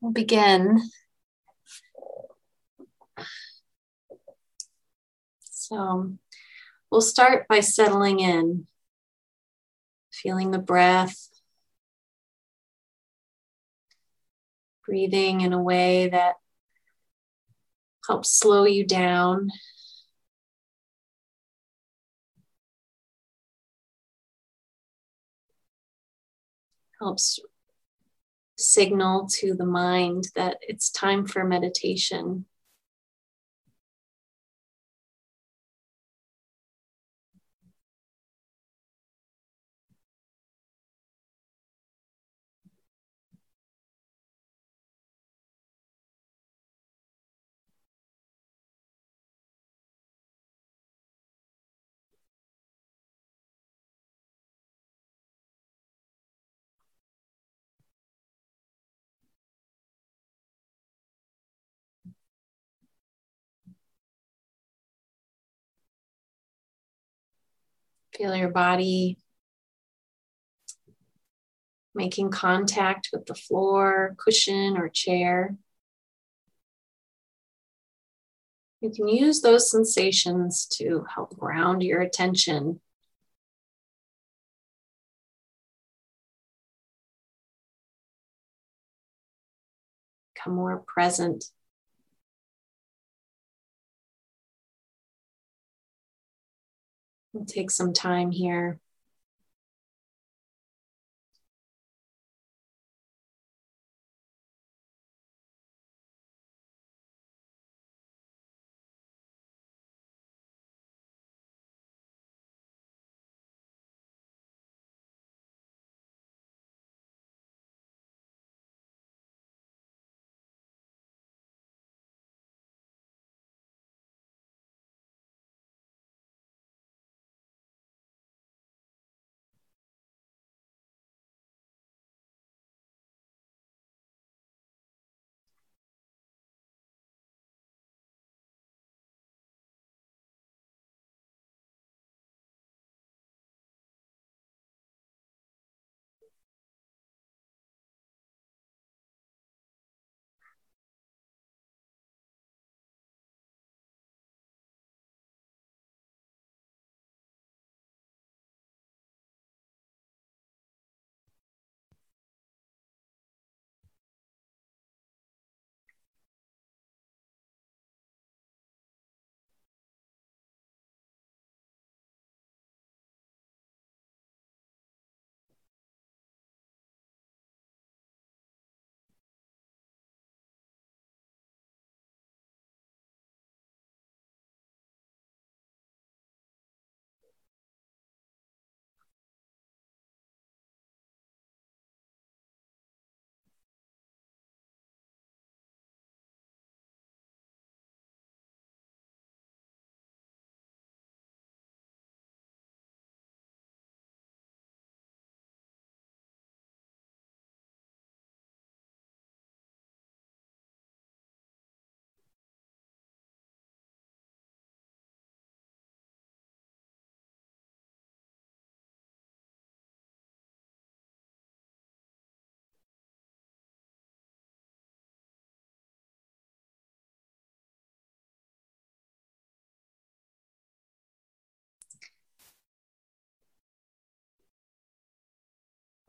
We'll begin. So we'll start by settling in, feeling the breath, breathing in a way that helps slow you down. Helps signal to the mind that it's time for meditation. Feel your body making contact with the floor, cushion, or chair. You can use those sensations to help ground your attention. Become more present. We'll take some time here.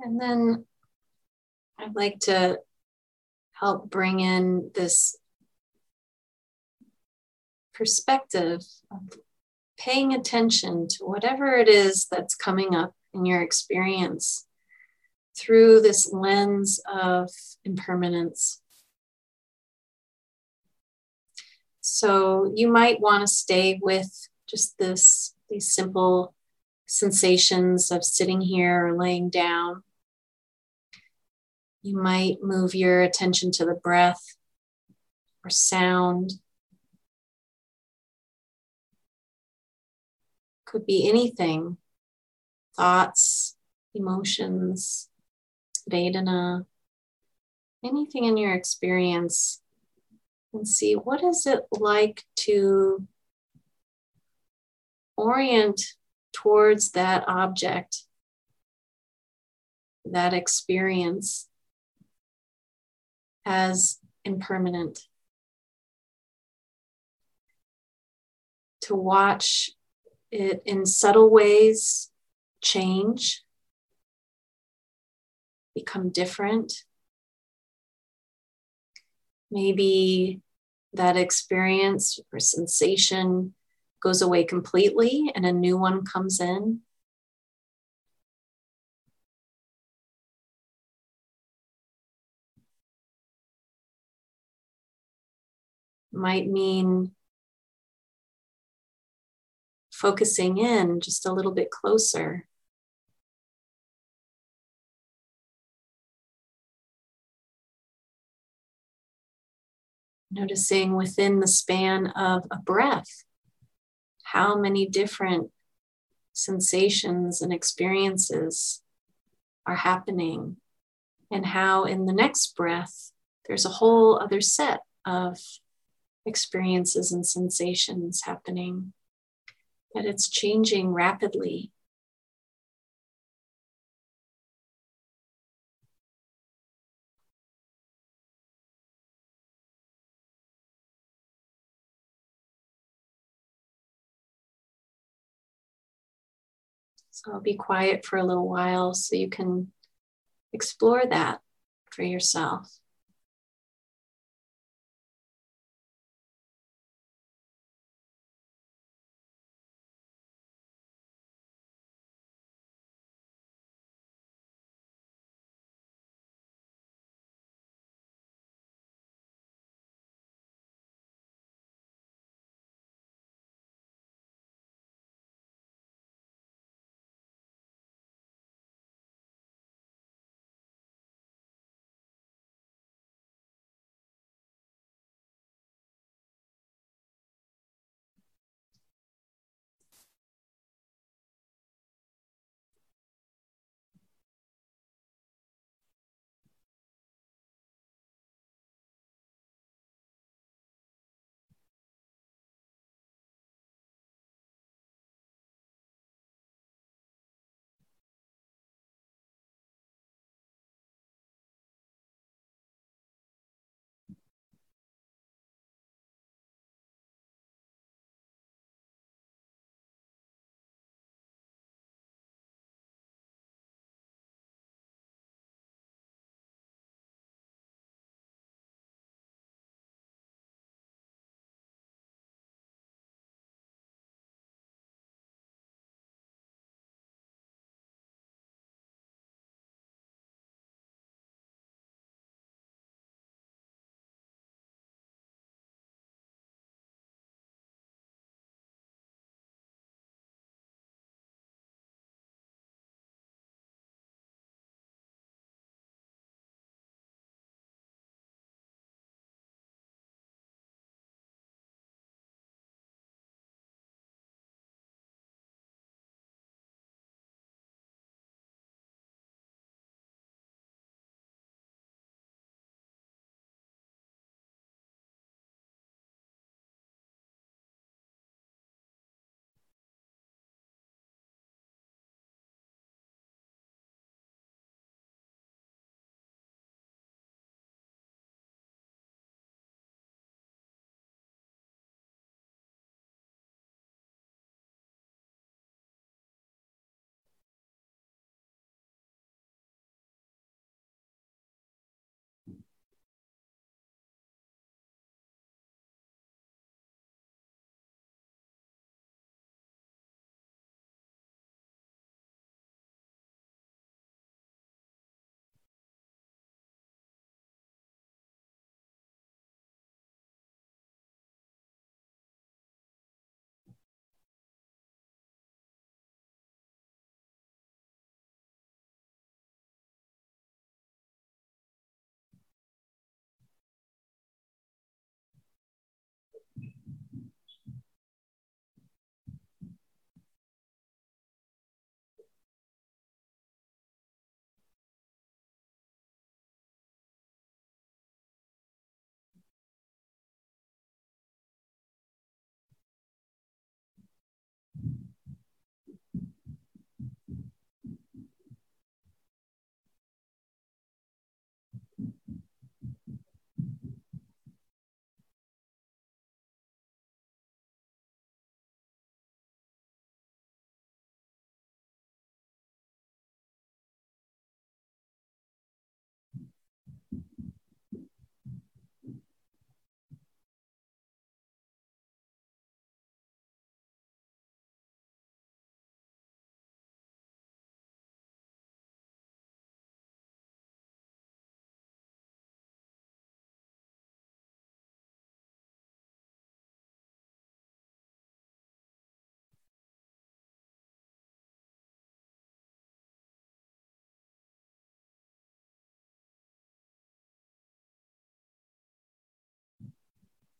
And then I'd like to help bring in this perspective of paying attention to whatever it is that's coming up in your experience through this lens of impermanence. So you might want to stay with just this these simple sensations of sitting here or laying down. You might move your attention to the breath or sound. Could be anything. Thoughts, emotions, Vedana, anything in your experience, and see what is it like to orient towards that object, that experience as impermanent. To watch it in subtle ways change, become different. Maybe that experience or sensation goes away completely and a new one comes in. Might mean focusing in just a little bit closer. Noticing within the span of a breath how many different sensations and experiences are happening, and how in the next breath there's a whole other set of experiences and sensations happening that it's changing rapidly. So I'll be quiet for a little while so you can explore that for yourself.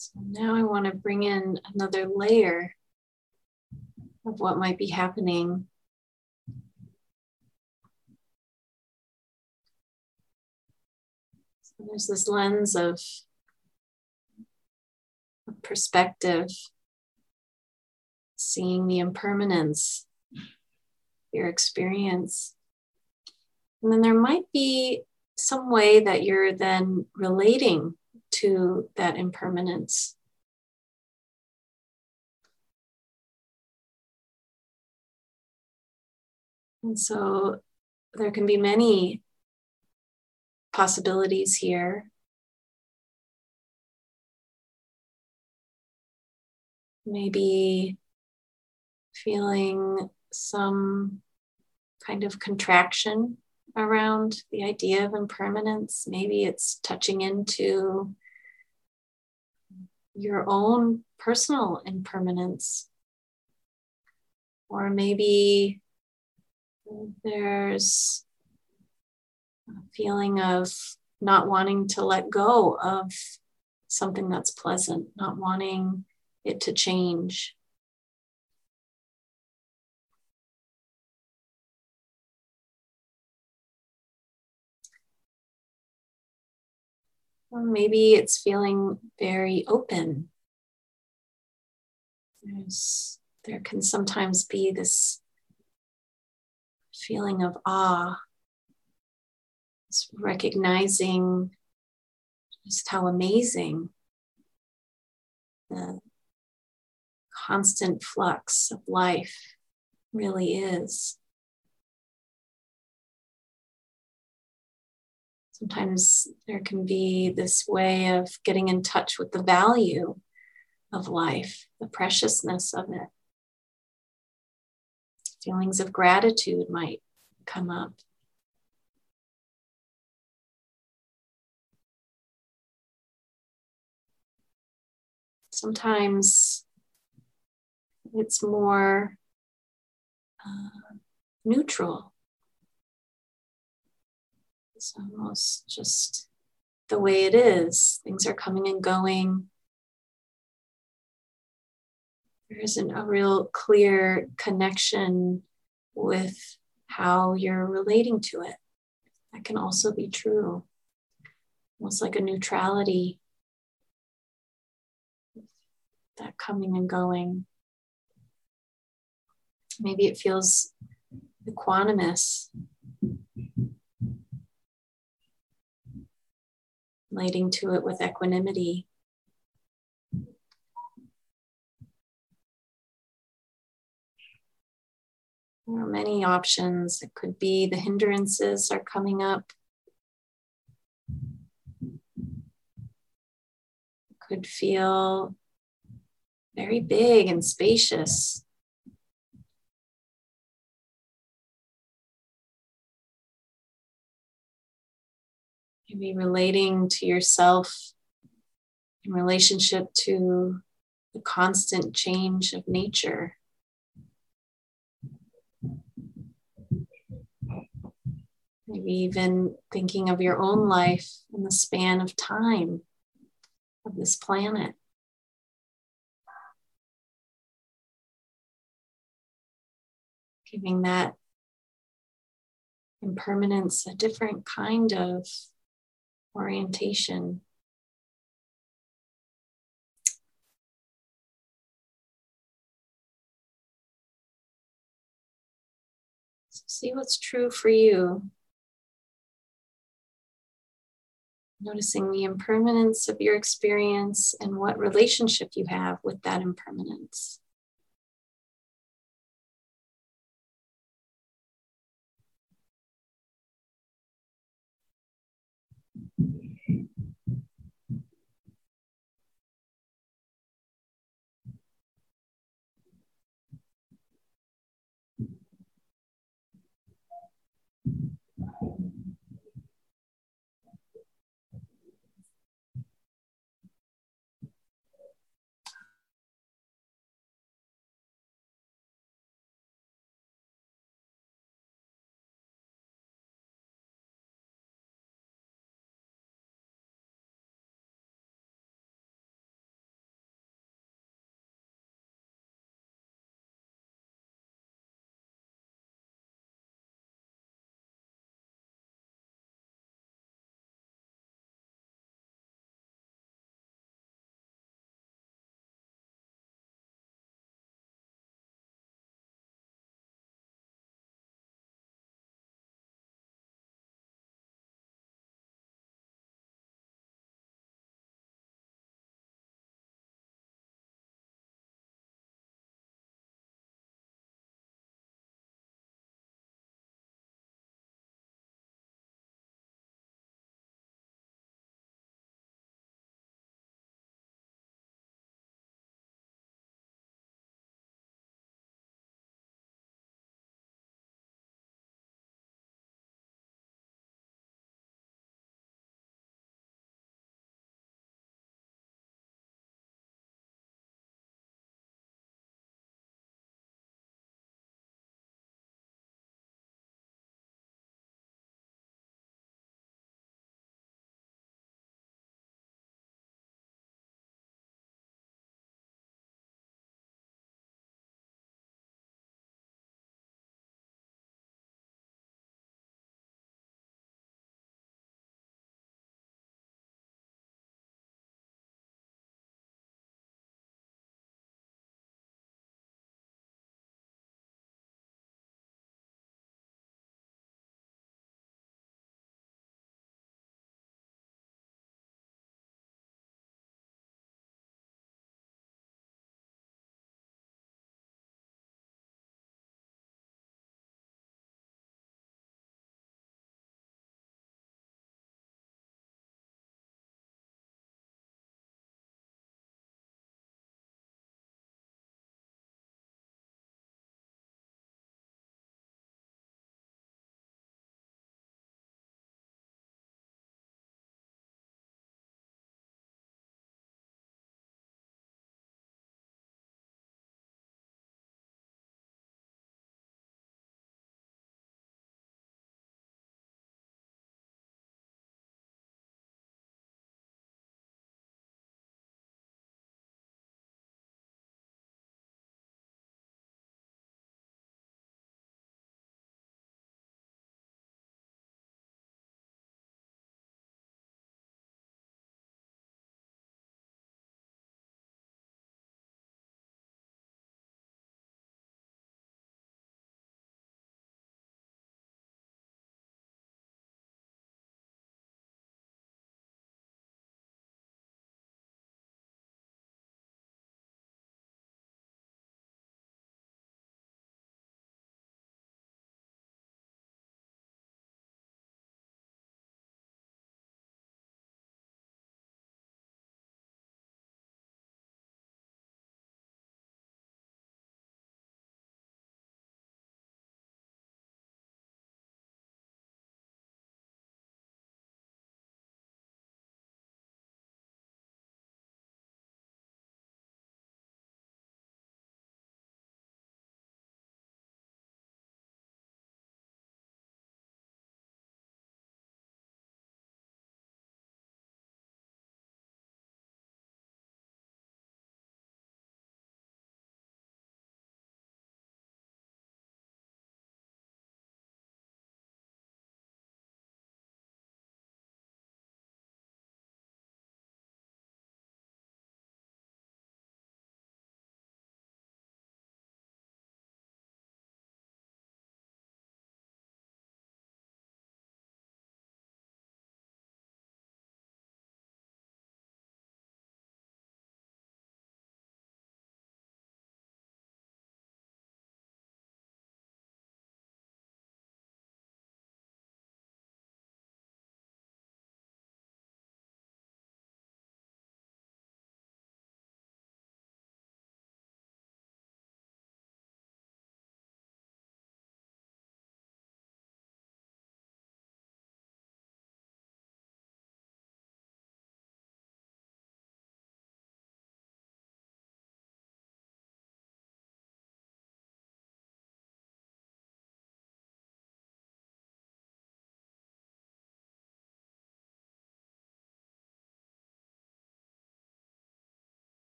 So now I want to bring in another layer of what might be happening. So there's this lens of perspective, seeing the impermanence, your experience. And then there might be some way that you're then relating to that impermanence. And so there can be many possibilities here. Maybe feeling some kind of contraction around the idea of impermanence. Maybe it's touching into your own personal impermanence. Or maybe there's a feeling of not wanting to let go of something that's pleasant, not wanting it to change. Maybe it's feeling very open. There's, there can sometimes be this feeling of awe, it's recognizing just how amazing the constant flux of life really is. Sometimes there can be this way of getting in touch with the value of life, the preciousness of it. Feelings of gratitude might come up. Sometimes it's more uh, neutral it's almost just the way it is. Things are coming and going. There isn't a real clear connection with how you're relating to it. That can also be true. Almost like a neutrality, that coming and going. Maybe it feels equanimous, relating to it with equanimity. There are many options. It could be the hindrances are coming up. It could feel very big and spacious. Maybe relating to yourself in relationship to the constant change of nature. Maybe even thinking of your own life in the span of time of this planet. Giving that impermanence a different kind of orientation. See what's true for you. Noticing the impermanence of your experience and what relationship you have with that impermanence.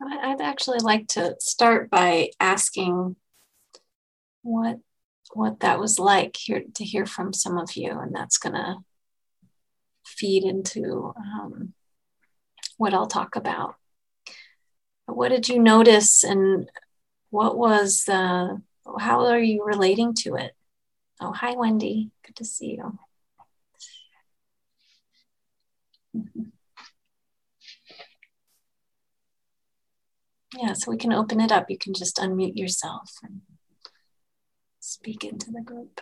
I'd actually like to start by asking what what that was like here to hear from some of you, and that's gonna feed into um, what I'll talk about. What did you notice, and what was uh, how are you relating to it? Oh, hi, Wendy. Good to see you. Mm-hmm. Yeah, so we can open it up. You can just unmute yourself and speak into the group.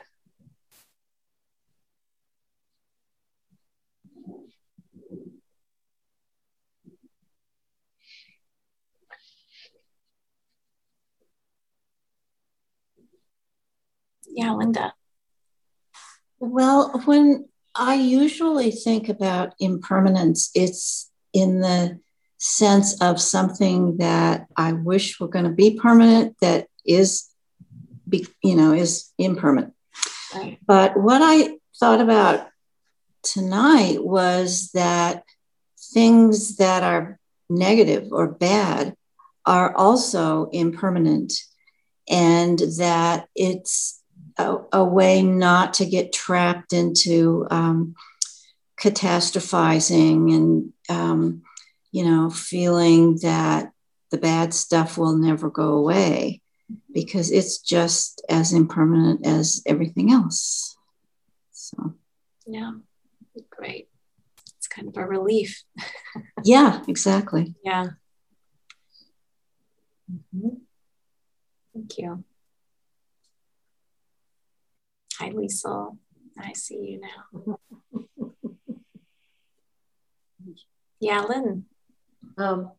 Yeah, Linda. Well, when I usually think about impermanence, it's in the sense of something that I wish were going to be permanent that is, be, you know, is impermanent. Right. But what I thought about tonight was that things that are negative or bad are also impermanent, and that it's a, a way not to get trapped into um, catastrophizing and um, you know, feeling that the bad stuff will never go away because it's just as impermanent as everything else. So, yeah, great. It's kind of a relief. yeah, exactly. Yeah. Mm-hmm. Thank you. Hi, Lisa. I see you now. yeah, Lynn um,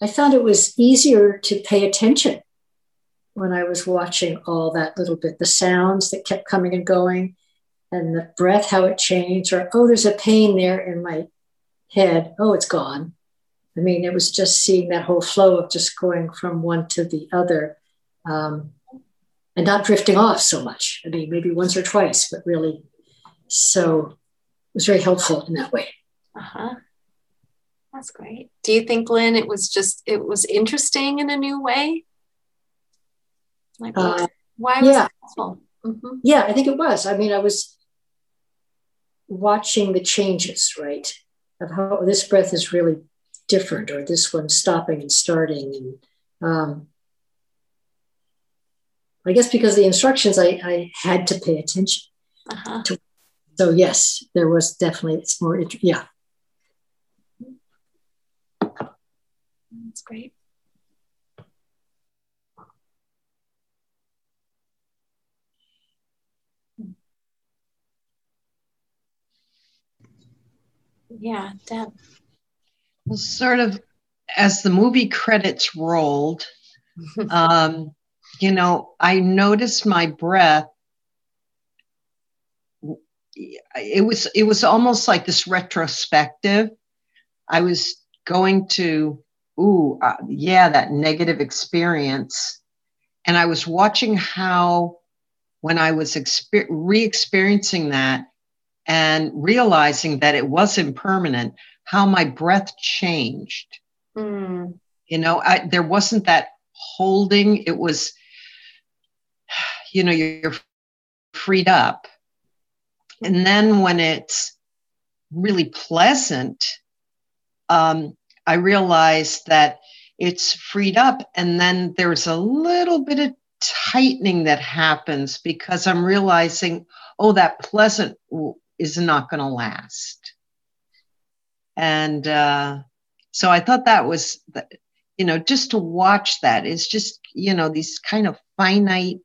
I found it was easier to pay attention when I was watching all that little bit, the sounds that kept coming and going, and the breath, how it changed, or oh, there's a pain there in my head. Oh, it's gone. I mean, it was just seeing that whole flow of just going from one to the other um, and not drifting off so much. I mean, maybe once or twice, but really. So it was very helpful in that way. Uh huh. That's great. Do you think, Lynn, it was just it was interesting in a new way? Like, uh, why was yeah. it helpful? Mm-hmm. Yeah, I think it was. I mean, I was watching the changes, right, of how this breath is really different, or this one stopping and starting, and um, I guess because the instructions, I, I had to pay attention. Uh-huh. To, so yes, there was definitely it's more yeah That's great. Yeah, Deb. Well, sort of as the movie credits rolled, um, you know, I noticed my breath. It was it was almost like this retrospective. I was going to ooh, uh, yeah, that negative experience. And I was watching how, when I was exper- re experiencing that and realizing that it was impermanent, how my breath changed. Mm. You know, I, there wasn't that holding, it was, you know, you're freed up. And then when it's really pleasant, um, I realized that it's freed up and then there's a little bit of tightening that happens because I'm realizing, oh, that pleasant is not going to last. And uh, so I thought that was, you know, just to watch that is just, you know, these kind of finite,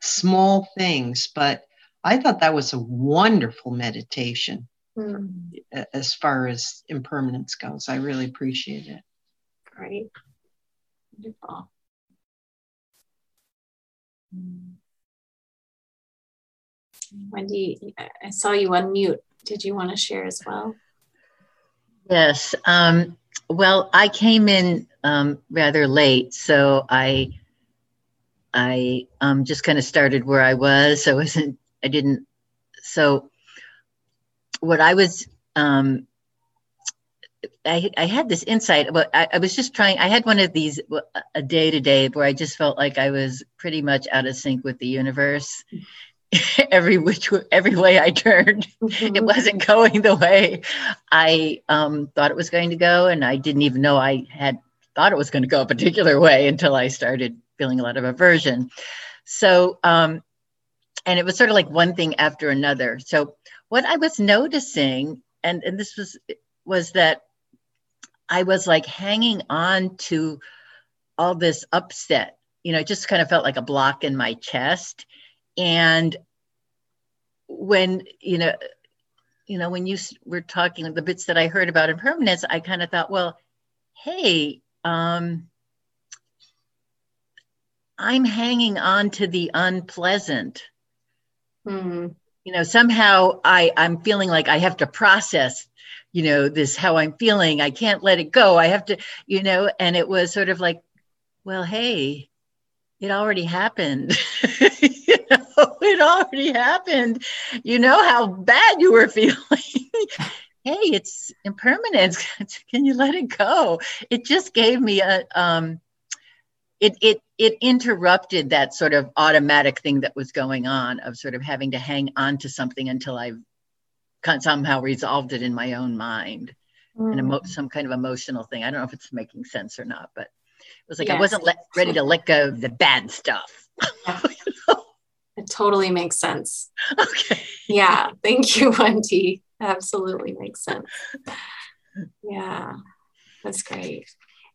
small things. But I thought that was a wonderful meditation mm. as far as impermanence goes. I really appreciate it. Great. Wonderful. Wendy, I saw you unmute. Did you want to share as well? Yes. Um, well, I came in um, rather late, so I I um, just kind of started where I was. I wasn't. I didn't. So what I was um, I, I had this insight, but I, I was just trying. I had one of these a day to day where I just felt like I was pretty much out of sync with the universe. every which every way I turned, mm-hmm. it wasn't going the way I um, thought it was going to go, and I didn't even know I had thought it was going to go a particular way until I started feeling a lot of aversion. So, um, and it was sort of like one thing after another. So, what I was noticing, and and this was was that I was like hanging on to all this upset. You know, it just kind of felt like a block in my chest. And when, you know, you know, when you were talking the bits that I heard about impermanence, I kind of thought, well, hey, um, I'm hanging on to the unpleasant. Mm-hmm. You know, somehow I, I'm feeling like I have to process you know this how i'm feeling. I can't let it go. I have to you know and it was sort of like well hey it already happened. You know it already happened. You know how bad you were feeling. Hey it's impermanence. Can you let it go? It just gave me a um it it it interrupted that sort of automatic thing that was going on of sort of having to hang on to something until i've somehow resolved it in my own mind mm. and emo- some kind of emotional thing. I don't know if it's making sense or not, but it was like yes. I wasn't let, ready to let go of the bad stuff. It totally makes sense. Okay. Yeah. Thank you, Wendy. Absolutely makes sense. Yeah. That's great.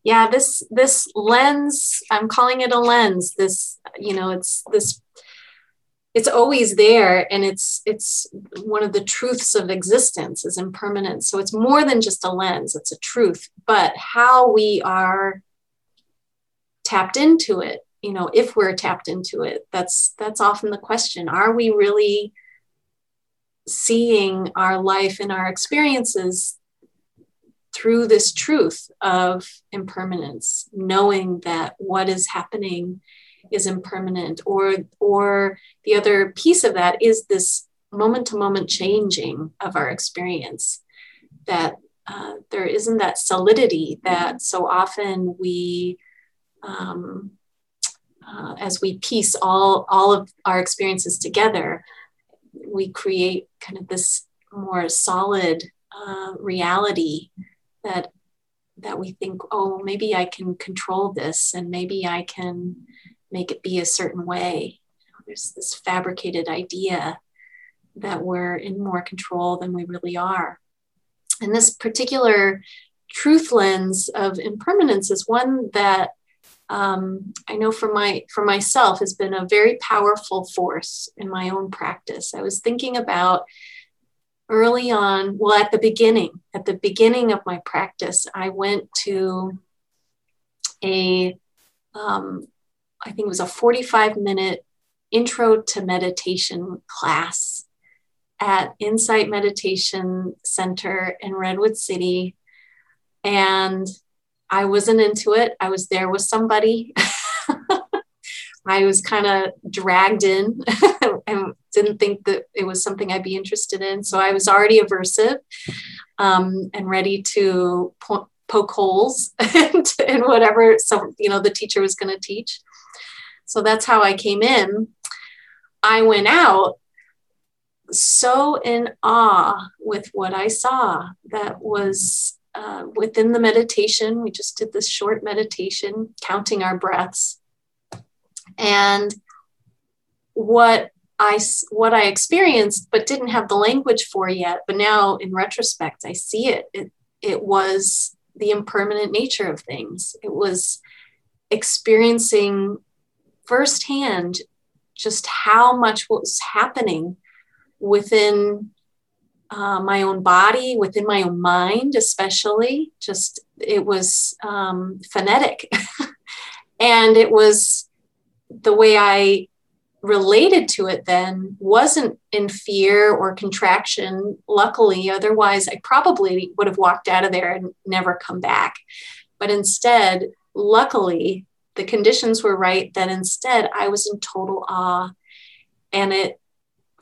Yeah, this this lens, I'm calling it a lens. This, you know, it's this it's always there and it's it's one of the truths of existence is impermanence so it's more than just a lens it's a truth. But how we are tapped into it you know if we're tapped into it that's that's often the question. Are we really seeing our life and our experiences through this truth of impermanence knowing that what is happening is impermanent or or the other piece of that is this moment to moment changing of our experience that uh, there isn't that solidity that so often we um, uh, as we piece all all of our experiences together we create kind of this more solid uh, reality that that we think oh maybe i can control this and maybe i can make it be a certain way. There's this fabricated idea that we're in more control than we really are. And this particular truth lens of impermanence is one that um, I know for my for myself has been a very powerful force in my own practice. I was thinking about early on, well, at the beginning, at the beginning of my practice, I went to a um, I think it was a 45 minute intro to meditation class at Insight Meditation Center in Redwood City. And I wasn't into it. I was there with somebody. I was kind of dragged in and didn't think that it was something I'd be interested in. So I was already aversive um, and ready to po- poke holes in whatever so you know the teacher was going to teach. So that's how I came in. I went out so in awe with what I saw that was uh, within the meditation. We just did this short meditation, counting our breaths. And what I what I experienced, but didn't have the language for yet. But now, in retrospect, I see it. It it was the impermanent nature of things. It was experiencing firsthand just how much was happening within uh, my own body, within my own mind, especially. Just it was um, phonetic. and it was the way I related to it then wasn't in fear or contraction. Luckily, otherwise, I probably would have walked out of there and never come back. But instead, luckily, the conditions were right, that instead I was in total awe. And it,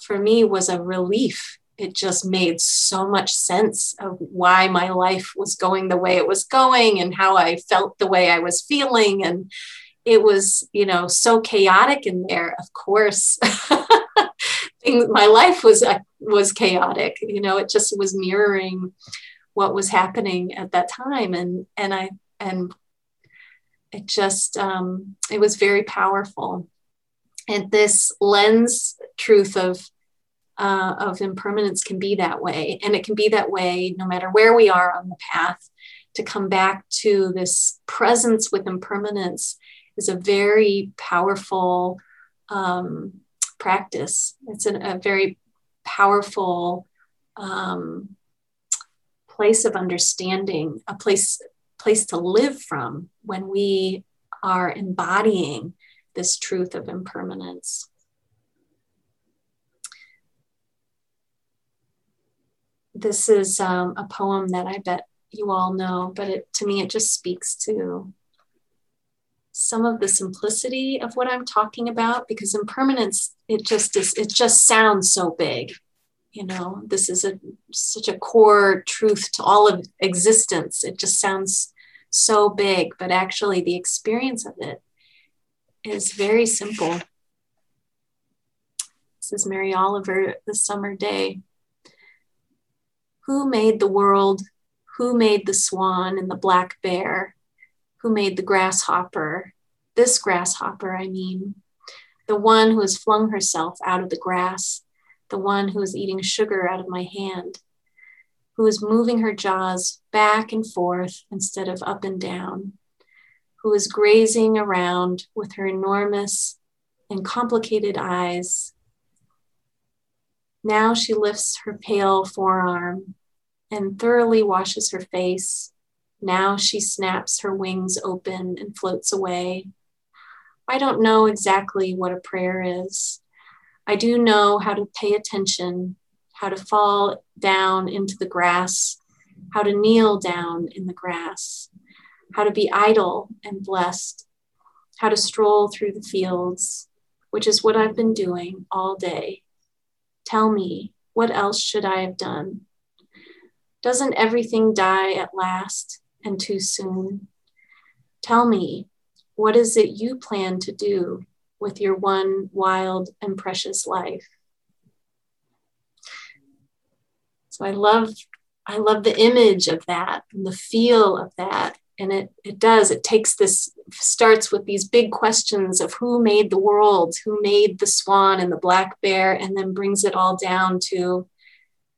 for me, was a relief it just made so much sense of why my life was going the way it was going and how I felt the way I was feeling. And it was, you know, so chaotic in there. Of course, things, my life was uh, was chaotic. You know, it just was mirroring what was happening at that time, and and I and it just um, it was very powerful. And this lens truth of uh, of impermanence can be that way. And it can be that way no matter where we are on the path. To come back to this presence with impermanence is a very powerful um, practice. It's an, a very powerful um, place of understanding, a place place to live from when we are embodying this truth of impermanence. this is um, a poem that I bet you all know, but it, to me, it just speaks to some of the simplicity of what I'm talking about because impermanence, it just is, it just sounds so big. You know, this is a such a core truth to all of existence. It just sounds so big, but actually the experience of it is very simple. This is Mary Oliver, The Summer Day. Who made the world? Who made the swan and the black bear? Who made the grasshopper? This grasshopper, I mean. The one who has flung herself out of the grass, the one who is eating sugar out of my hand, who is moving her jaws back and forth instead of up and down, who is grazing around with her enormous and complicated eyes. Now she lifts her pale forearm and thoroughly washes her face. Now she snaps her wings open and floats away. I don't know exactly what a prayer is. I do know how to pay attention, how to fall down into the grass, how to kneel down in the grass, how to be idle and blessed, how to stroll through the fields, which is what I've been doing all day. Tell me, what else should I have done? Doesn't everything die at last and too soon? Tell me, what is it you plan to do with your one wild and precious life? So I love I love the image of that and the feel of that. And it, it does, it takes this, starts with these big questions of who made the world, who made the swan and the black bear, and then brings it all down to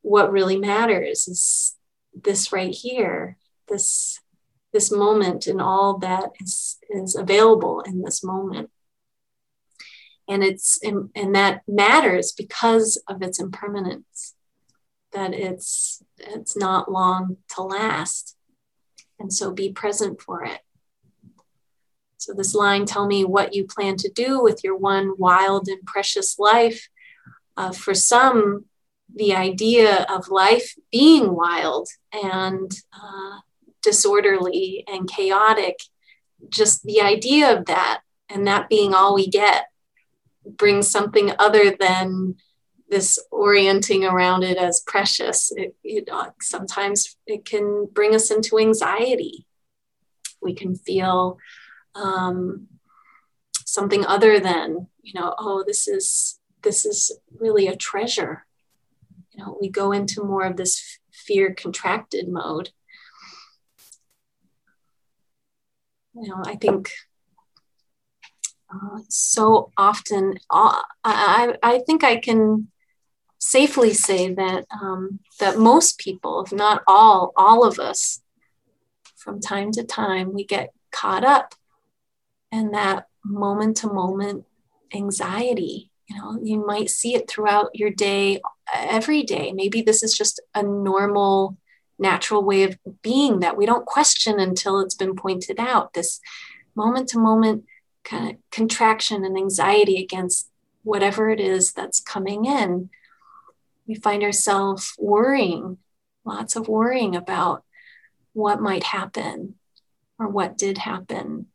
what really matters is this right here, this this moment and all that is, is available in this moment. And it's and that matters because of its impermanence, that it's it's not long to last. And so be present for it. So this line, tell me what you plan to do with your one wild and precious life. Uh, for some, the idea of life being wild and uh, disorderly and chaotic, just the idea of that and that being all we get brings something other than this orienting around it as precious. It, it uh, sometimes it can bring us into anxiety. We can feel um, something other than, you know, oh, this is this is really a treasure you know, we go into more of this fear contracted mode. You know, I think uh, so often, uh, I, I think I can safely say that um, that most people, if not all, all of us, from time to time, we get caught up in that moment to moment anxiety. You know, you might see it throughout your day every day. Maybe this is just a normal, natural way of being that we don't question until it's been pointed out. This moment to moment kind of contraction and anxiety against whatever it is that's coming in. We find ourselves worrying, lots of worrying about what might happen or what did happen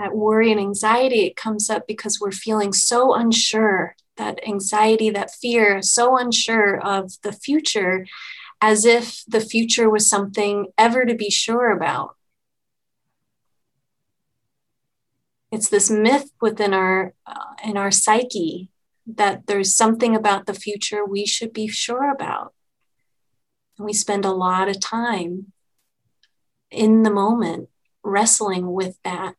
that worry and anxiety it comes up because we're feeling so unsure that anxiety, that fear, so unsure of the future, as if the future was something ever to be sure about. It's this myth within our uh, in our psyche that there's something about the future we should be sure about. And we spend a lot of time in the moment wrestling with that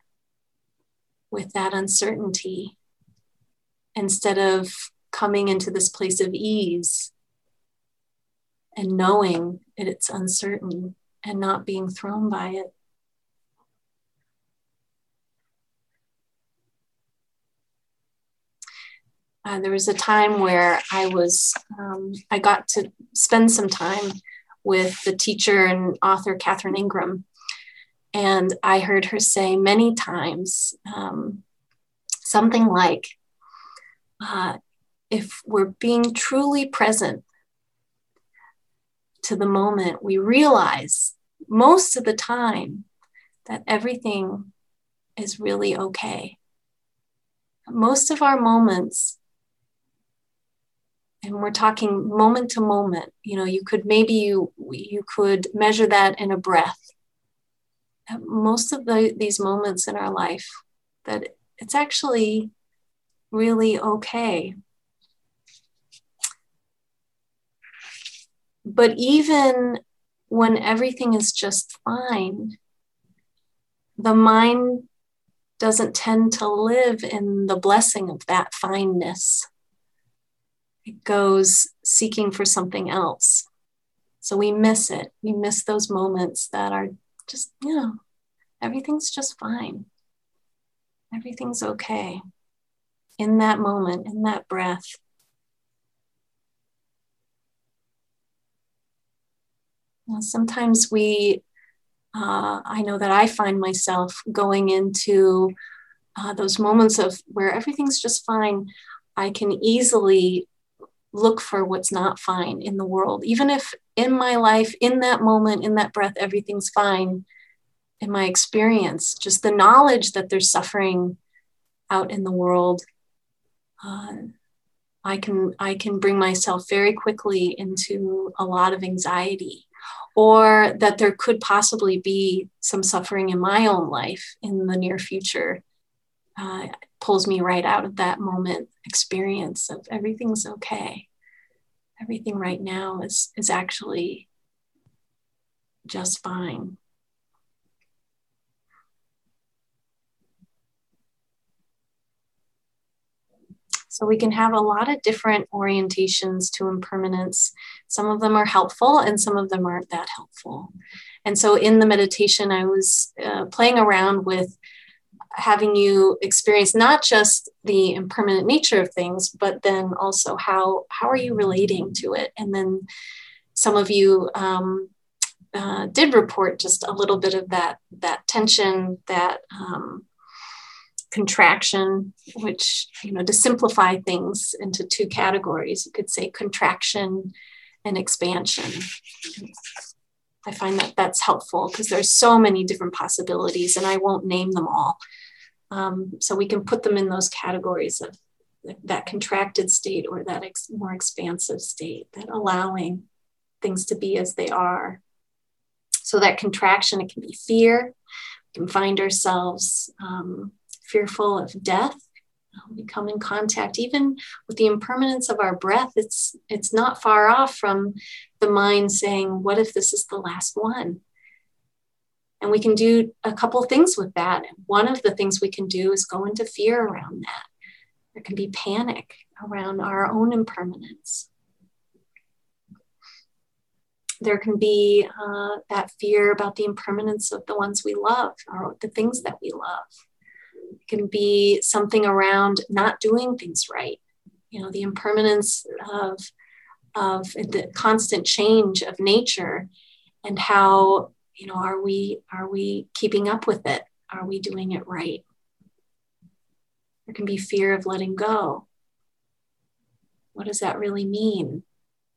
with that uncertainty instead of coming into this place of ease and knowing that it's uncertain and not being thrown by it. Uh, there was a time where I was, um, I got to spend some time with the teacher and author Catherine Ingram. And I heard her say many times um, something like, uh, if we're being truly present to the moment, we realize most of the time that everything is really okay. Most of our moments, and we're talking moment to moment, you know, you could maybe you you could measure that in a breath. Most of the, these moments in our life, that it's actually really okay. But even when everything is just fine, the mind doesn't tend to live in the blessing of that fineness. It goes seeking for something else. So we miss it. We miss those moments that are just, you know, everything's just fine. Everything's okay in that moment, in that breath. sometimes we, uh, I know that I find myself going into uh, those moments of where everything's just fine. I can easily look for what's not fine in the world. Even if in my life, in that moment, in that breath, everything's fine, in my experience, just the knowledge that there's suffering out in the world uh, I can I can bring myself very quickly into a lot of anxiety, or that there could possibly be some suffering in my own life in the near future. Uh, pulls me right out of that moment experience of everything's okay. Everything right now is is actually just fine. So we can have a lot of different orientations to impermanence. Some of them are helpful and some of them aren't that helpful. And so in the meditation, I was uh, playing around with having you experience not just the impermanent nature of things, but then also how how are you relating to it? And then some of you um, uh, did report just a little bit of that that tension, that um, contraction, which, you know, to simplify things into two categories, you could say contraction and expansion. I find that that's helpful because there's so many different possibilities and I won't name them all. Um, so we can put them in those categories of that contracted state or that ex- more expansive state, that allowing things to be as they are. So that contraction, it can be fear. We can find ourselves um, fearful of death. We come in contact even with the impermanence of our breath. It's it's not far off from the mind saying, "What if this is the last one?" And we can do a couple things with that. One of the things we can do is go into fear around that. There can be panic around our own impermanence. There can be uh, that fear about the impermanence of the ones we love or the things that we love can be something around not doing things right. You know, the impermanence of, of the constant change of nature and how, you know, are we are we keeping up with it? Are we doing it right? There can be fear of letting go. What does that really mean?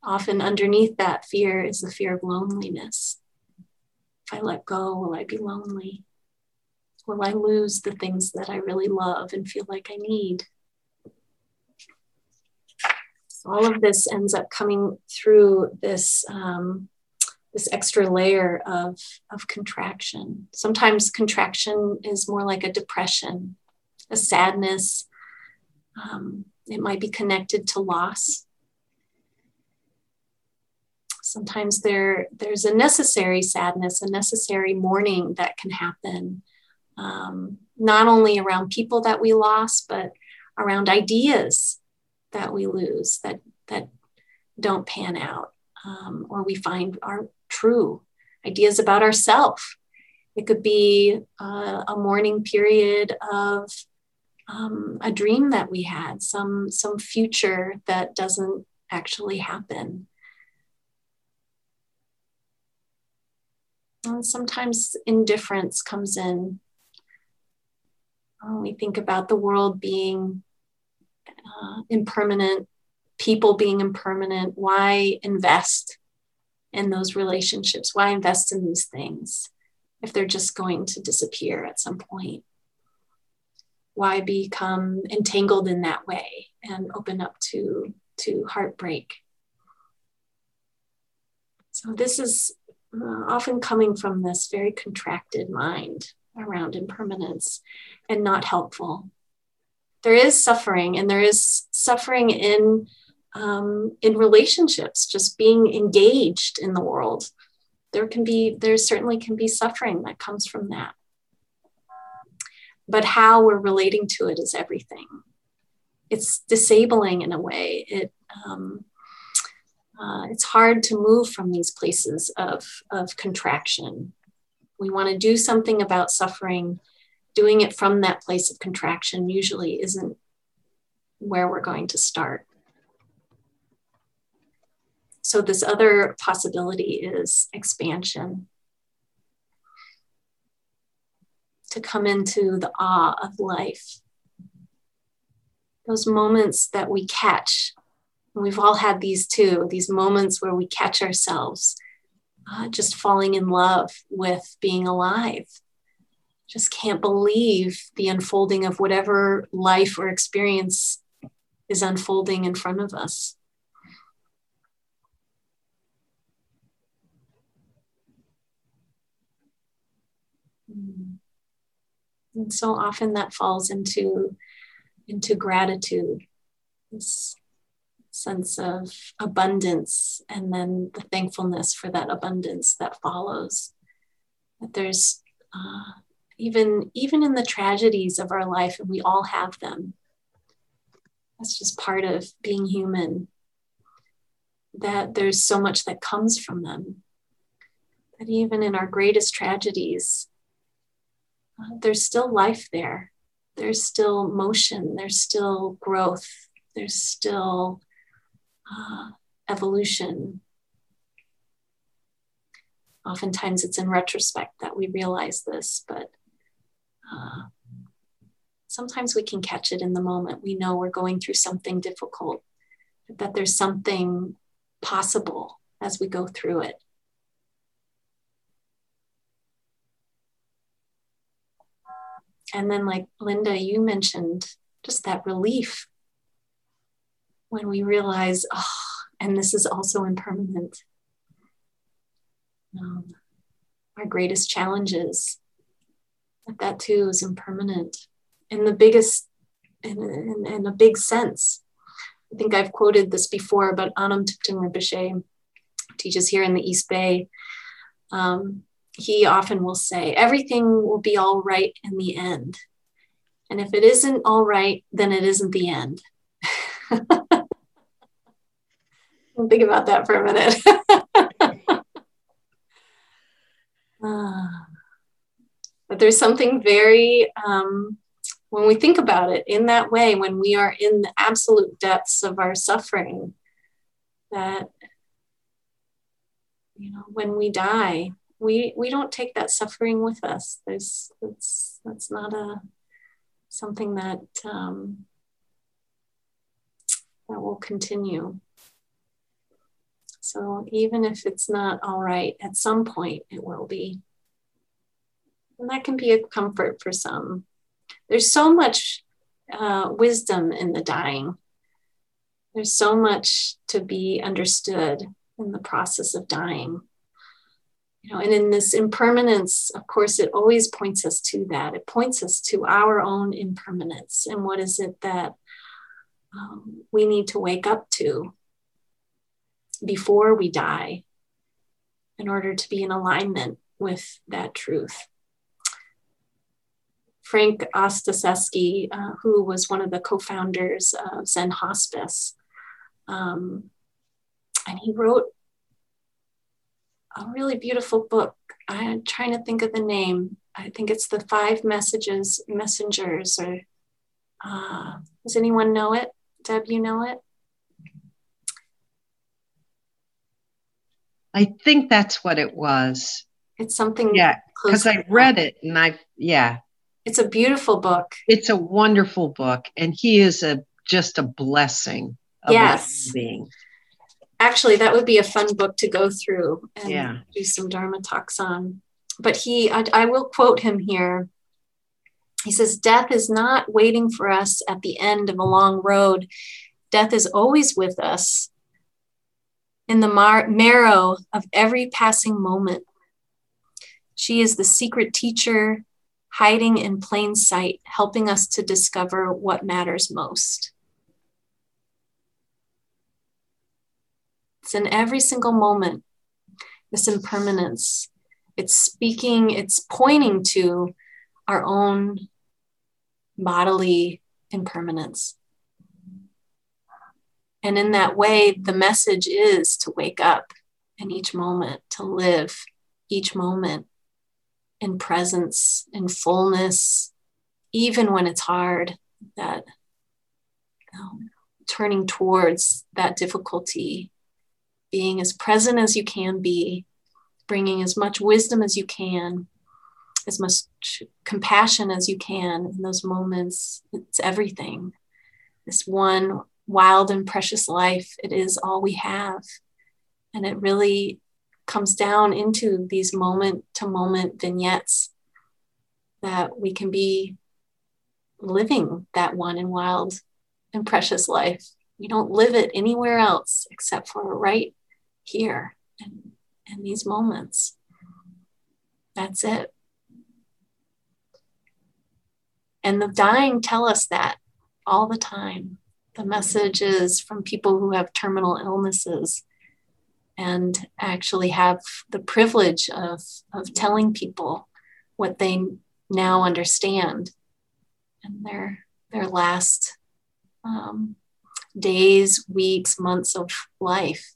Often underneath that fear is the fear of loneliness. If I let go, will I be lonely? Will I lose the things that I really love and feel like I need? all of this ends up coming through this um, this extra layer of, of contraction. Sometimes contraction is more like a depression, a sadness. Um, it might be connected to loss. Sometimes there, there's a necessary sadness, a necessary mourning that can happen, um, not only around people that we lost, but around ideas that we lose that, that don't pan out um, or we find aren't true, ideas about ourselves. It could be uh, a mourning period of um, a dream that we had, some some future that doesn't actually happen. And sometimes indifference comes in. We think about the world being uh, impermanent, people being impermanent. Why invest in those relationships? Why invest in these things if they're just going to disappear at some point? Why become entangled in that way and open up to, to heartbreak? So, this is uh, often coming from this very contracted mind around impermanence and not helpful. There is suffering, and there is suffering in um, in relationships, just being engaged in the world. There can be, there certainly can be suffering that comes from that. But how we're relating to it is everything. It's disabling in a way. It, um, uh, it's hard to move from these places of, of contraction. We want to do something about suffering. Doing it from that place of contraction usually isn't where we're going to start. So, this other possibility is expansion. To come into the awe of life. Those moments that we catch. We've all had these too, these moments where we catch ourselves uh, just falling in love with being alive. Just can't believe the unfolding of whatever life or experience is unfolding in front of us. And so often that falls into, into gratitude, this sense of abundance, and then the thankfulness for that abundance that follows. That there's uh, even even in the tragedies of our life, and we all have them. That's just part of being human. That there's so much that comes from them. That even in our greatest tragedies, uh, there's still life there. There's still motion. There's still growth. There's still uh, evolution. Oftentimes it's in retrospect that we realize this, but uh, sometimes we can catch it in the moment. We know we're going through something difficult, but that there's something possible as we go through it. And then, like Linda, you mentioned just that relief when we realize, oh, and this is also impermanent. Um, our greatest challenges, that that too is impermanent in the biggest, in, in, in a big sense. I think I've quoted this before, but Anam Thupten Rinpoche teaches here in the East Bay. Um, he often will say, everything will be all right in the end. And if it isn't all right, then it isn't the end. Think about that for a minute. uh, but there's something very, um, when we think about it in that way, when we are in the absolute depths of our suffering, that, you know, when we die, we we don't take that suffering with us. There's that's that's not a something that um, that will continue. So even if it's not all right, at some point it will be. And that can be a comfort for some. There's so much uh, wisdom in the dying There's so much to be understood in the process of dying. You know, and in this impermanence, of course, it always points us to that. It points us to our own impermanence and what is it that um, we need to wake up to before we die in order to be in alignment with that truth. Frank Ostaseski, uh, who was one of the co founders of Zen Hospice, um, and he wrote a really beautiful book. I'm trying to think of the name. I think it's the Five Messages Messengers. Or uh, does anyone know it? Deb, you know it? I think that's what it was. It's something. Yeah, because I read it and I, yeah. It's a beautiful book. It's a wonderful book, and he is a just a blessing. yes. being. Actually, that would be a fun book to go through and yeah. do some Dharma talks on. But he, I, I will quote him here. He says, Death is not waiting for us at the end of a long road. Death is always with us in the mar- marrow of every passing moment. She is the secret teacher, hiding in plain sight, helping us to discover what matters most. It's in every single moment, this impermanence. It's speaking, it's pointing to our own bodily impermanence. And in that way, the message is to wake up in each moment, to live each moment in presence, in fullness, even when it's hard, that um, turning towards that difficulty, being as present as you can be, bringing as much wisdom as you can, as much compassion as you can in those moments. It's everything. This one wild and precious life. It is all we have. And it really comes down into these moment to moment vignettes that we can be living that one and wild and precious life. We don't live it anywhere else except for right here and in these moments. That's it. And the dying tell us that all the time the message is from people who have terminal illnesses and actually have the privilege of, of telling people what they now understand and their, their last um, days, weeks, months of life.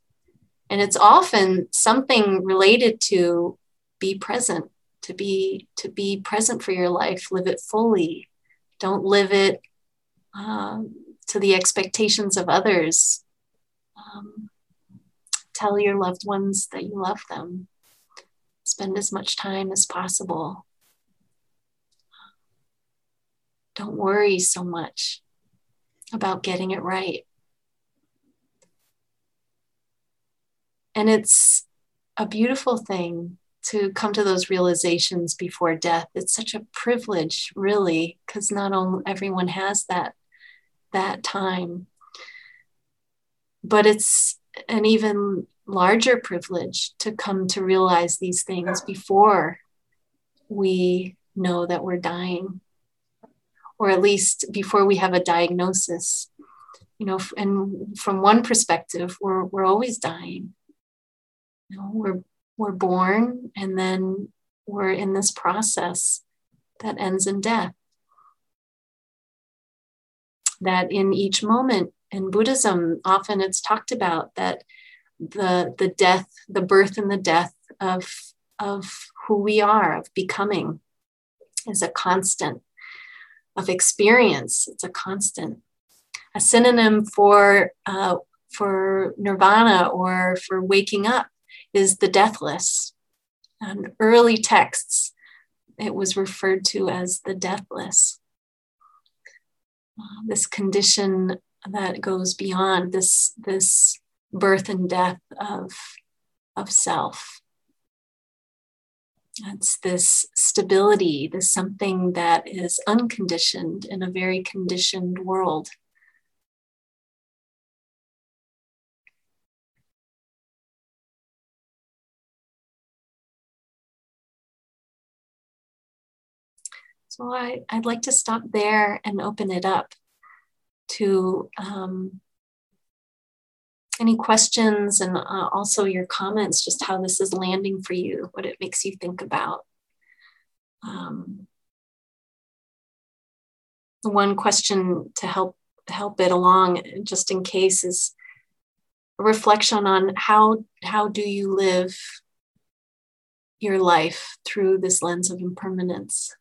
And it's often something related to be present, to be to be present for your life, live it fully. Don't live it um, to the expectations of others. Um, tell your loved ones that you love them. Spend as much time as possible. Don't worry so much about getting it right. And it's a beautiful thing to come to those realizations before death. It's such a privilege, really, because not only everyone has that that time. But it's an even larger privilege to come to realize these things before we know that we're dying, or at least before we have a diagnosis. You know, and from one perspective, we're, we're always dying. You know, we're, we're born and then we're in this process that ends in death that in each moment in Buddhism, often it's talked about that the the death, the birth and the death of of who we are, of becoming, is a constant of experience. It's a constant. A synonym for uh, for nirvana or for waking up is the deathless. In early texts, it was referred to as the deathless this condition that goes beyond this this birth and death of of self. It's this stability this something that is unconditioned in a very conditioned world So I, I'd like to stop there and open it up to um, any questions and uh, also your comments, just how this is landing for you, what it makes you think about. Um, one question to help help it along, just in case, is a reflection on how how do you live your life through this lens of impermanence.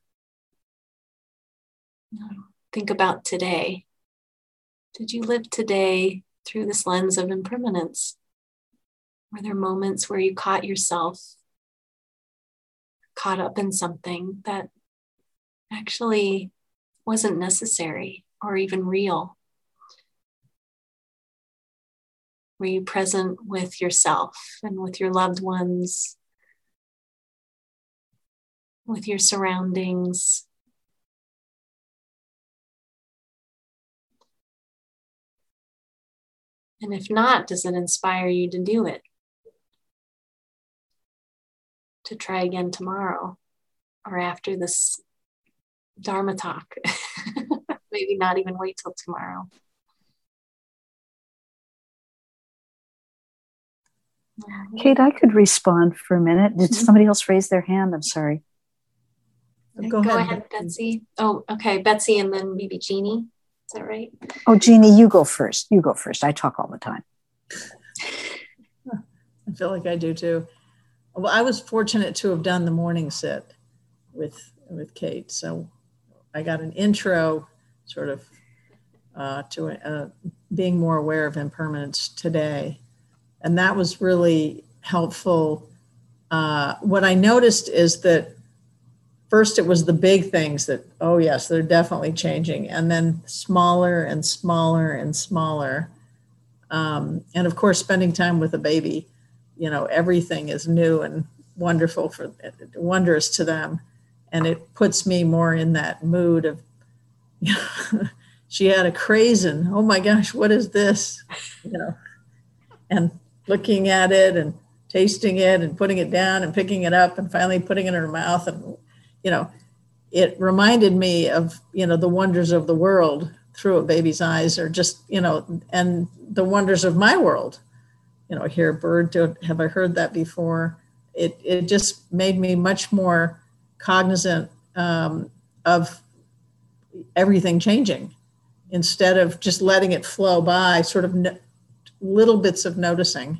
Think about today. Did you live today through this lens of impermanence? Were there moments where you caught yourself caught up in something that actually wasn't necessary or even real? Were you present with yourself and with your loved ones, with your surroundings? And if not, does it inspire you to do it? To try again tomorrow or after this Dharma talk? Maybe not even wait till tomorrow. Kate, I could respond for a minute. Did mm-hmm. somebody else raise their hand? I'm sorry. Go, Go ahead. ahead, Betsy. Oh, okay. Betsy and then maybe Jeannie. Is that right? Oh, Jeannie, you go first. You go first. I talk all the time. I feel like I do too. Well, I was fortunate to have done the morning sit with with Kate, so I got an intro, sort of, uh, to uh, being more aware of impermanence today, and that was really helpful. Uh, what I noticed is that first it was the big things that oh yes they're definitely changing and then smaller and smaller and smaller. Um, and of course spending time with a baby you know everything is new and wonderful for wondrous to them. And it puts me more in that mood of you know, she had a craisin oh my gosh what is this? You know and looking at it and tasting it and putting it down and picking it up and finally putting it in her mouth and you know, it reminded me of, you know, the wonders of the world through a baby's eyes or just, you know, and the wonders of my world. You know, hear a bird, have I heard that before? It, it just made me much more cognizant um, of everything changing instead of just letting it flow by, sort of no, little bits of noticing.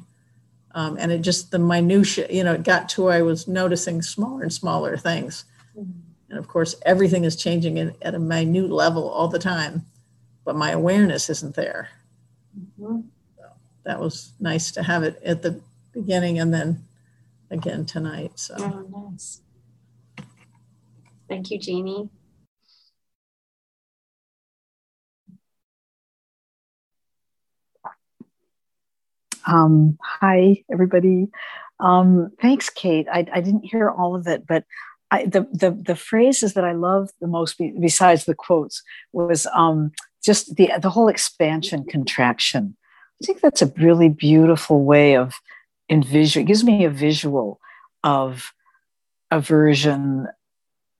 Um, and it just the minutia, you know, it got to where I was noticing smaller and smaller things. And of course, everything is changing in, at a minute level all the time, but my awareness isn't there. Mm-hmm. So that was nice to have it at the beginning and then again tonight. So oh, nice. Thank you, Jeannie. Um, hi, everybody. Um, thanks, Kate. I, I didn't hear all of it, but I, the, the the phrases that I love the most, besides the quotes, was um, just the the whole expansion contraction. I think that's a really beautiful way of envision. It gives me a visual of aversion,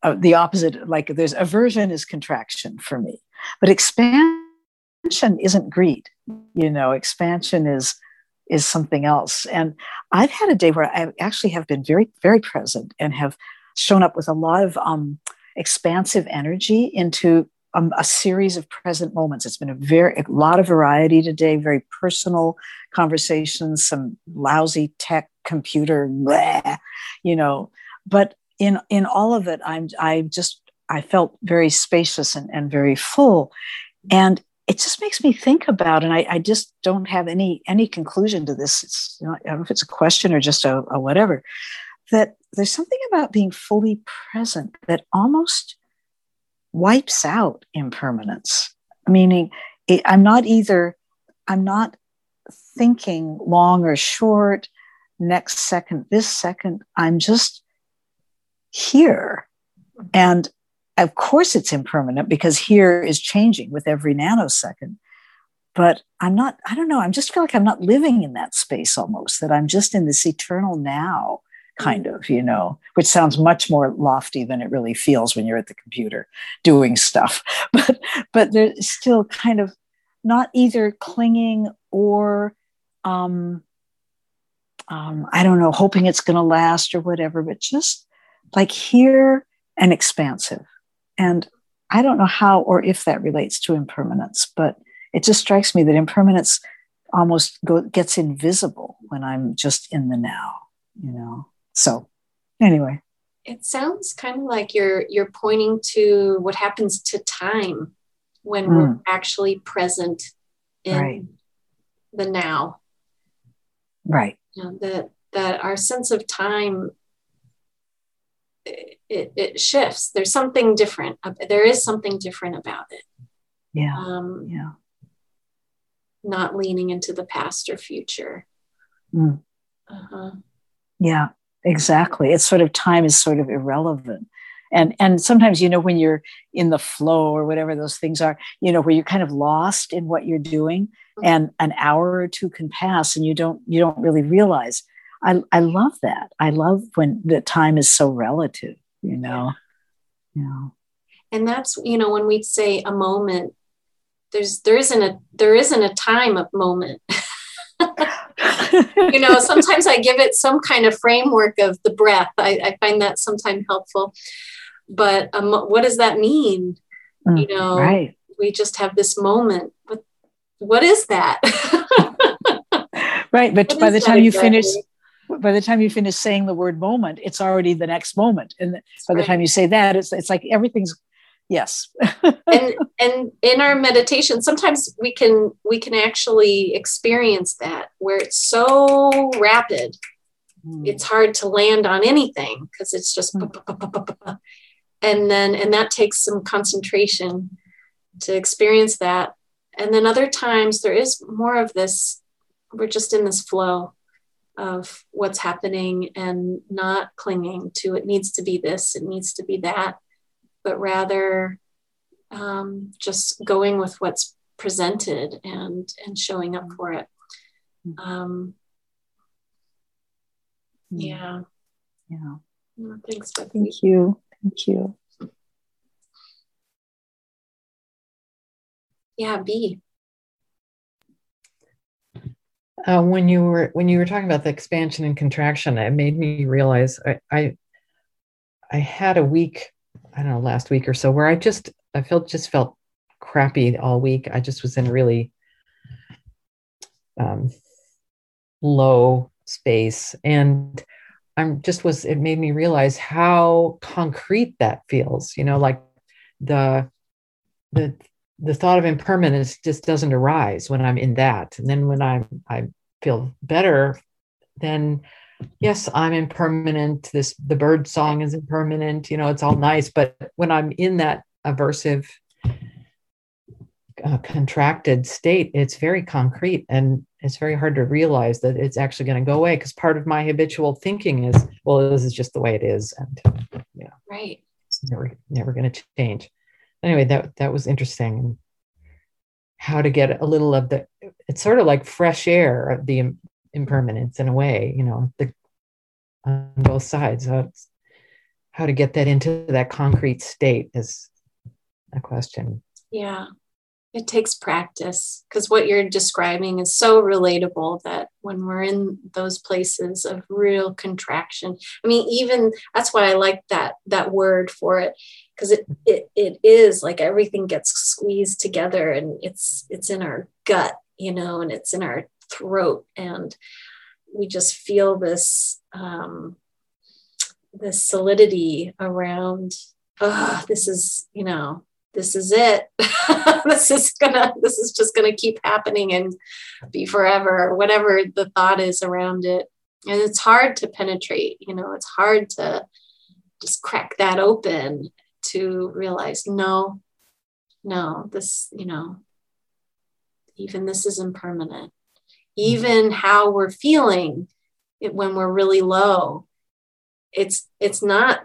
of the opposite. Like there's aversion is contraction for me, but expansion isn't greed. You know, expansion is is something else. And I've had a day where I actually have been very very present and have shown up with a lot of um, expansive energy into um, a series of present moments. It's been a very a lot of variety today, very personal conversations, some lousy tech computer, bleh, you know. But in in all of it, I'm I just I felt very spacious and, and very full, and it just makes me think about, and I, I just don't have any any conclusion to this. It's you know, I don't know if it's a question or just a, a whatever that there's something about being fully present that almost wipes out impermanence. Meaning it, i'm not either i'm not thinking long or short next second this second i'm just here. And of course it's impermanent because here is changing with every nanosecond. But i'm not i don't know i'm just feel like i'm not living in that space almost that i'm just in this eternal now kind of, you know, which sounds much more lofty than it really feels when you're at the computer doing stuff. But but there's still kind of not either clinging or um, um, I don't know, hoping it's going to last or whatever, but just like here and expansive. And I don't know how or if that relates to impermanence, but it just strikes me that impermanence almost go, gets invisible when I'm just in the now, you know. So, anyway, it sounds kind of like you're you're pointing to what happens to time when mm. we're actually present in right. the now. Right. You know, that that our sense of time it, it shifts. There's something different. There is something different about it. Yeah. Um, yeah. Not leaning into the past or future. Mm. Uh-huh. Yeah, exactly. It's sort of time is sort of irrelevant. And and sometimes, you know, when you're in the flow or whatever those things are, you know, where you're kind of lost in what you're doing, mm-hmm. and an hour or two can pass and you don't you don't really realize. I, I love that. I love when the time is so relative you know yeah. and that's you know when we say a moment there's there isn't a there isn't a time of moment you know sometimes i give it some kind of framework of the breath i, I find that sometimes helpful but um, what does that mean mm, you know right. we just have this moment but what is that right but by the time you exactly? finish by the time you finish saying the word moment, it's already the next moment. And by the time you say that, it's it's like everything's yes. and and in our meditation, sometimes we can we can actually experience that where it's so rapid, mm. it's hard to land on anything because it's just mm. and then and that takes some concentration to experience that. And then other times there is more of this, we're just in this flow of what's happening and not clinging to it needs to be this, it needs to be that, but rather um, just going with what's presented and and showing up for it. Um, yeah. Yeah. thanks, Becky. Thank you. Thank you. Yeah, B uh, when you were when you were talking about the expansion and contraction, it made me realize I, I I had a week, I don't know, last week or so, where I just I felt just felt crappy all week. I just was in really um, low space, and I'm just was. It made me realize how concrete that feels. You know, like the the the thought of impermanence just doesn't arise when I'm in that. And then when I'm I feel better, then yes, I'm impermanent. This the bird song is impermanent. You know, it's all nice. But when I'm in that aversive, uh, contracted state, it's very concrete and it's very hard to realize that it's actually going to go away because part of my habitual thinking is, well, this is just the way it is, and yeah, right, it's never never going to change anyway, that that was interesting. How to get a little of the it's sort of like fresh air of the impermanence in a way, you know, the on both sides. So how to get that into that concrete state is a question. Yeah it takes practice because what you're describing is so relatable that when we're in those places of real contraction i mean even that's why i like that that word for it because it, it it is like everything gets squeezed together and it's it's in our gut you know and it's in our throat and we just feel this um this solidity around oh this is you know this is it. This is gonna this is just gonna keep happening and be forever or whatever the thought is around it. And it's hard to penetrate you know it's hard to just crack that open to realize no no this you know even this is impermanent even how we're feeling it, when we're really low it's it's not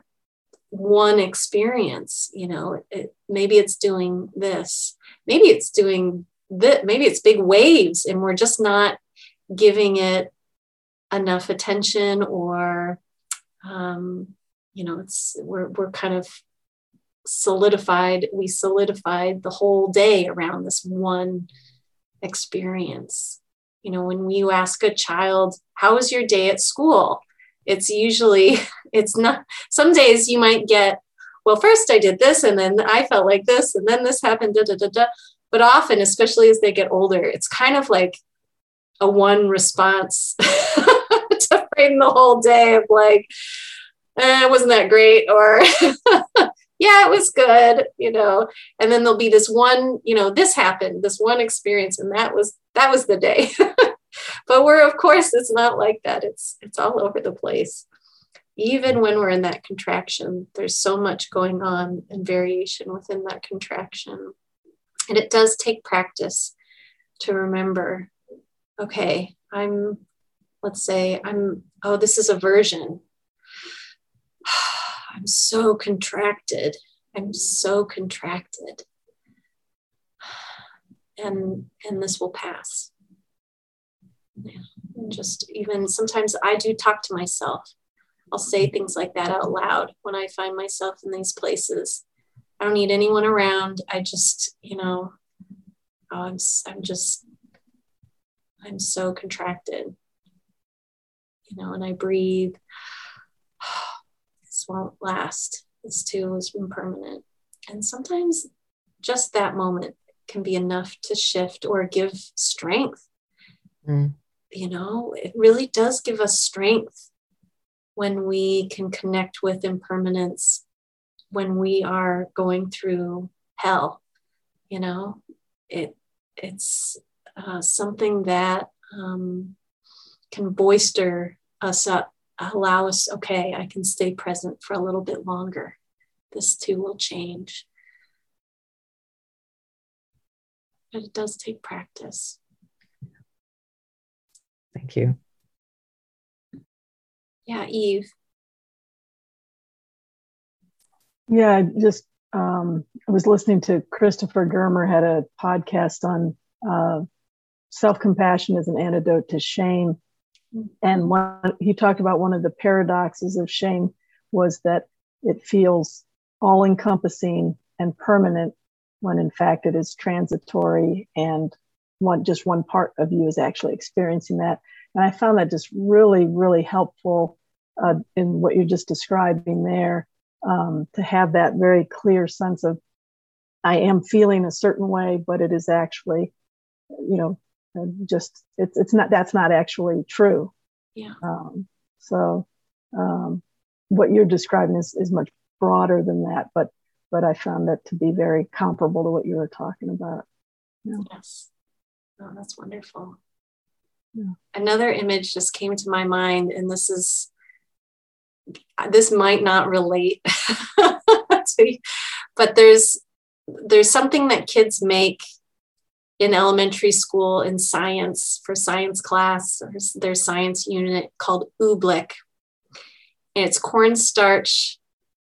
one experience you know it, maybe it's doing this maybe it's doing that maybe it's big waves and we're just not giving it enough attention or um, you know, it's we're we're kind of solidified. We solidified the whole day around this one experience. You know, when you ask a child, "How was your day at school?" It's usually it's not. Some days you might get, "Well, first I did this, and then I felt like this, and then this happened." Da da da da. But often, especially as they get older, it's kind of like a one response to frame the whole day of like, eh, wasn't that great? Or, yeah, it was good, you know. And then there'll be this one, you know, this happened, this one experience, and that was that was the day. but we're of course it's not like that. It's it's all over the place. Even when we're in that contraction, there's so much going on and variation within that contraction. And it does take practice to remember okay, I'm, let's say, I'm, oh, this is aversion. I'm so contracted. I'm so contracted. And and this will pass. Yeah. And just even sometimes I do talk to myself. I'll say things like that out loud when I find myself in these places. I don't need anyone around. I just, you know, oh, I'm I'm just I'm so contracted. You know, and I breathe. This won't last. This too is impermanent. And sometimes just that moment can be enough to shift or give strength. Mm. You know, it really does give us strength when we can connect with impermanence when we are going through hell you know it it's uh, something that um, can boister us up, allow us, okay, I can stay present for a little bit longer. This too will change. But it does take practice. Thank you. Yeah, Eve. Yeah, I just um, I was listening to Christopher Germer had a podcast on uh, self compassion as an antidote to shame. And he talked about one of the paradoxes of shame was that it feels all encompassing and permanent when in fact it is transitory and one just one part of you is actually experiencing that. And i found that just really really helpful uh, in what you're just describing there um, to have that very clear sense of i am feeling a certain way but it is actually you know just it's it's not that's not actually true. Yeah. Um, so um, what you're describing is is much broader than that but but i found that to be very comparable to what you were talking about. Yeah. yes. Oh that's wonderful. Yeah. another image just came to my mind and this is this might not relate to, but there's there's something that kids make in elementary school in science for science class or their science unit called oobleck. And it's cornstarch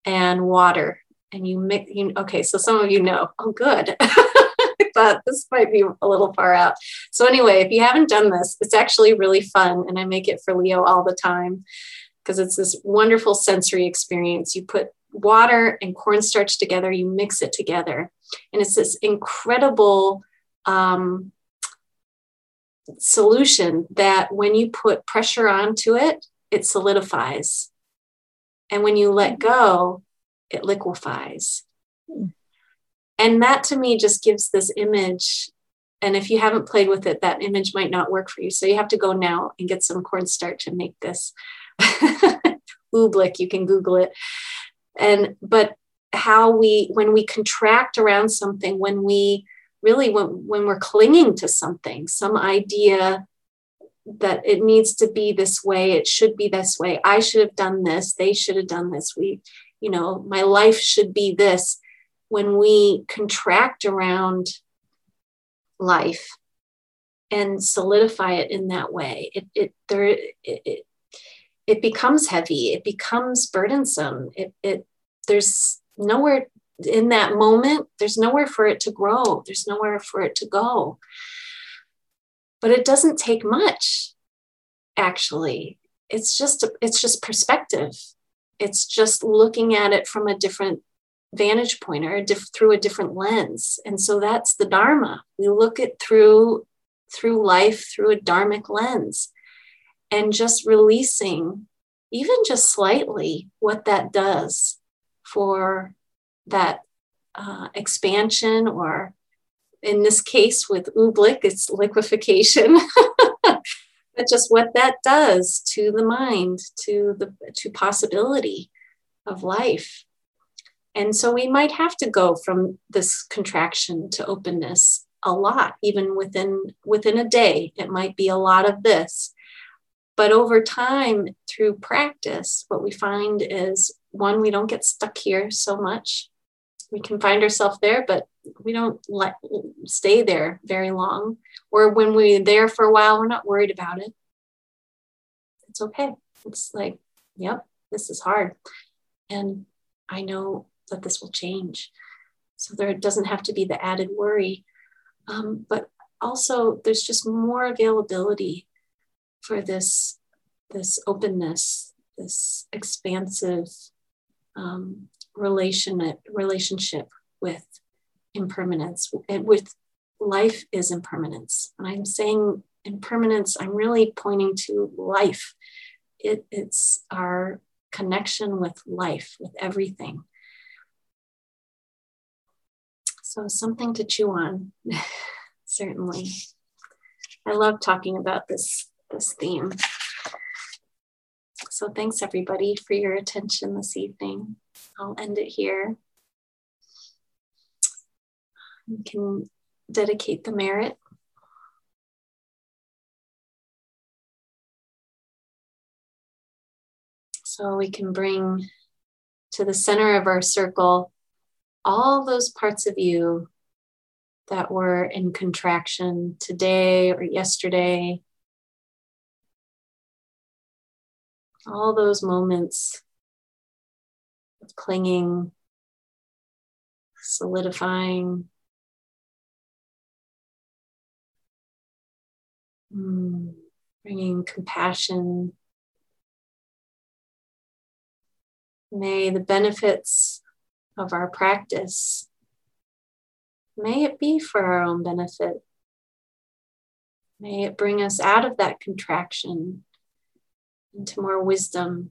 and water. And you mix, you, okay, so some of you know, oh, good. I thought this might be a little far out. So, anyway, if you haven't done this, it's actually really fun. And I make it for Leo all the time because it's this wonderful sensory experience. You put water and cornstarch together, you mix it together. And it's this incredible um, solution that when you put pressure onto it, it solidifies. And when you let go, it liquefies. And that to me just gives this image. And if you haven't played with it, that image might not work for you. So you have to go now and get some cornstarch and make this. Oobleck, you can Google it. And but how we when we contract around something, when we really when, when we're clinging to something, some idea that it needs to be this way, it should be this way, I should have done this, they should have done this, we, you know, my life should be this. When we contract around life and solidify it in that way, it, it there it, it, it becomes heavy, it becomes burdensome. It, it there's nowhere in that moment, there's nowhere for it to grow, there's nowhere for it to go. But it doesn't take much, actually. It's just it's just perspective. it's just looking at it from a different vantage point or a diff- through a different lens and so that's the dharma we look it through through life through a dharmic lens and just releasing even just slightly what that does for that uh, expansion or in this case with oobleck it's liquefaction but just what that does to the mind to the to possibility of life. And so we might have to go from this contraction to openness a lot even within within a day. It might be a lot of this. But over time through practice what we find is one we don't get stuck here so much we can find ourselves there but we don't let stay there very long. Or when we're there for a while we're not worried about it. It's okay. It's like yep this is hard. And i know that this will change. So there doesn't have to be the added worry. Um, but also there's just more availability for this this openness this expansive um, relation relationship with impermanence and with life is impermanence. And i'm saying impermanence i'm really pointing to life. It, it's our connection with life with everything. So something to chew on certainly. I love talking about this this theme. So thanks everybody for your attention this evening I'll end it here. You can dedicate the merit. So we can bring to the center of our circle all those parts of you that were in contraction today or yesterday. All those moments clinging, solidifying. Mm, bringing compassion. May the benefits of our practice, may it be for our own benefit. May it bring us out of that contraction into more wisdom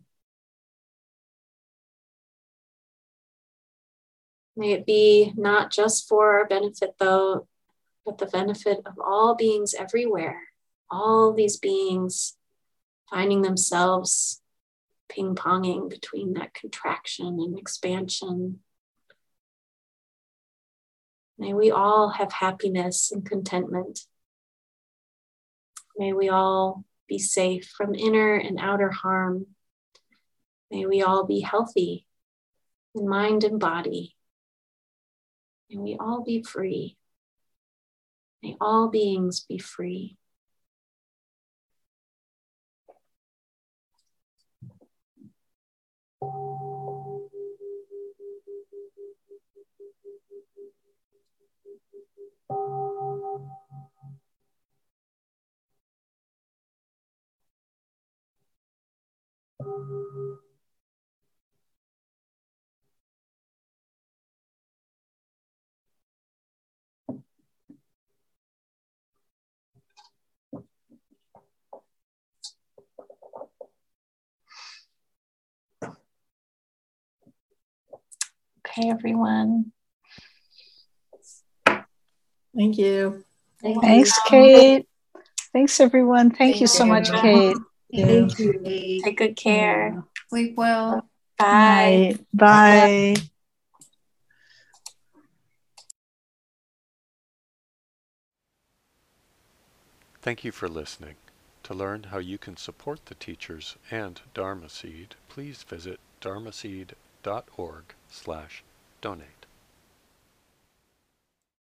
May it be not just for our benefit, though, but the benefit of all beings everywhere, all these beings finding themselves ping ponging between that contraction and expansion. May we all have happiness and contentment. May we all be safe from inner and outer harm. May we all be healthy in mind and body. May we all be free. May all beings be free. Okay, everyone. Thank you. Thank Thanks. Kate. Thanks, everyone. Thank, Thank you so you. much, Kate. Thank you. Take good care. Sleep well. Bye. Bye. Bye. Thank you for listening. To learn how you can support the teachers and Dharma Seed, please visit dharmaseed.org slash donate.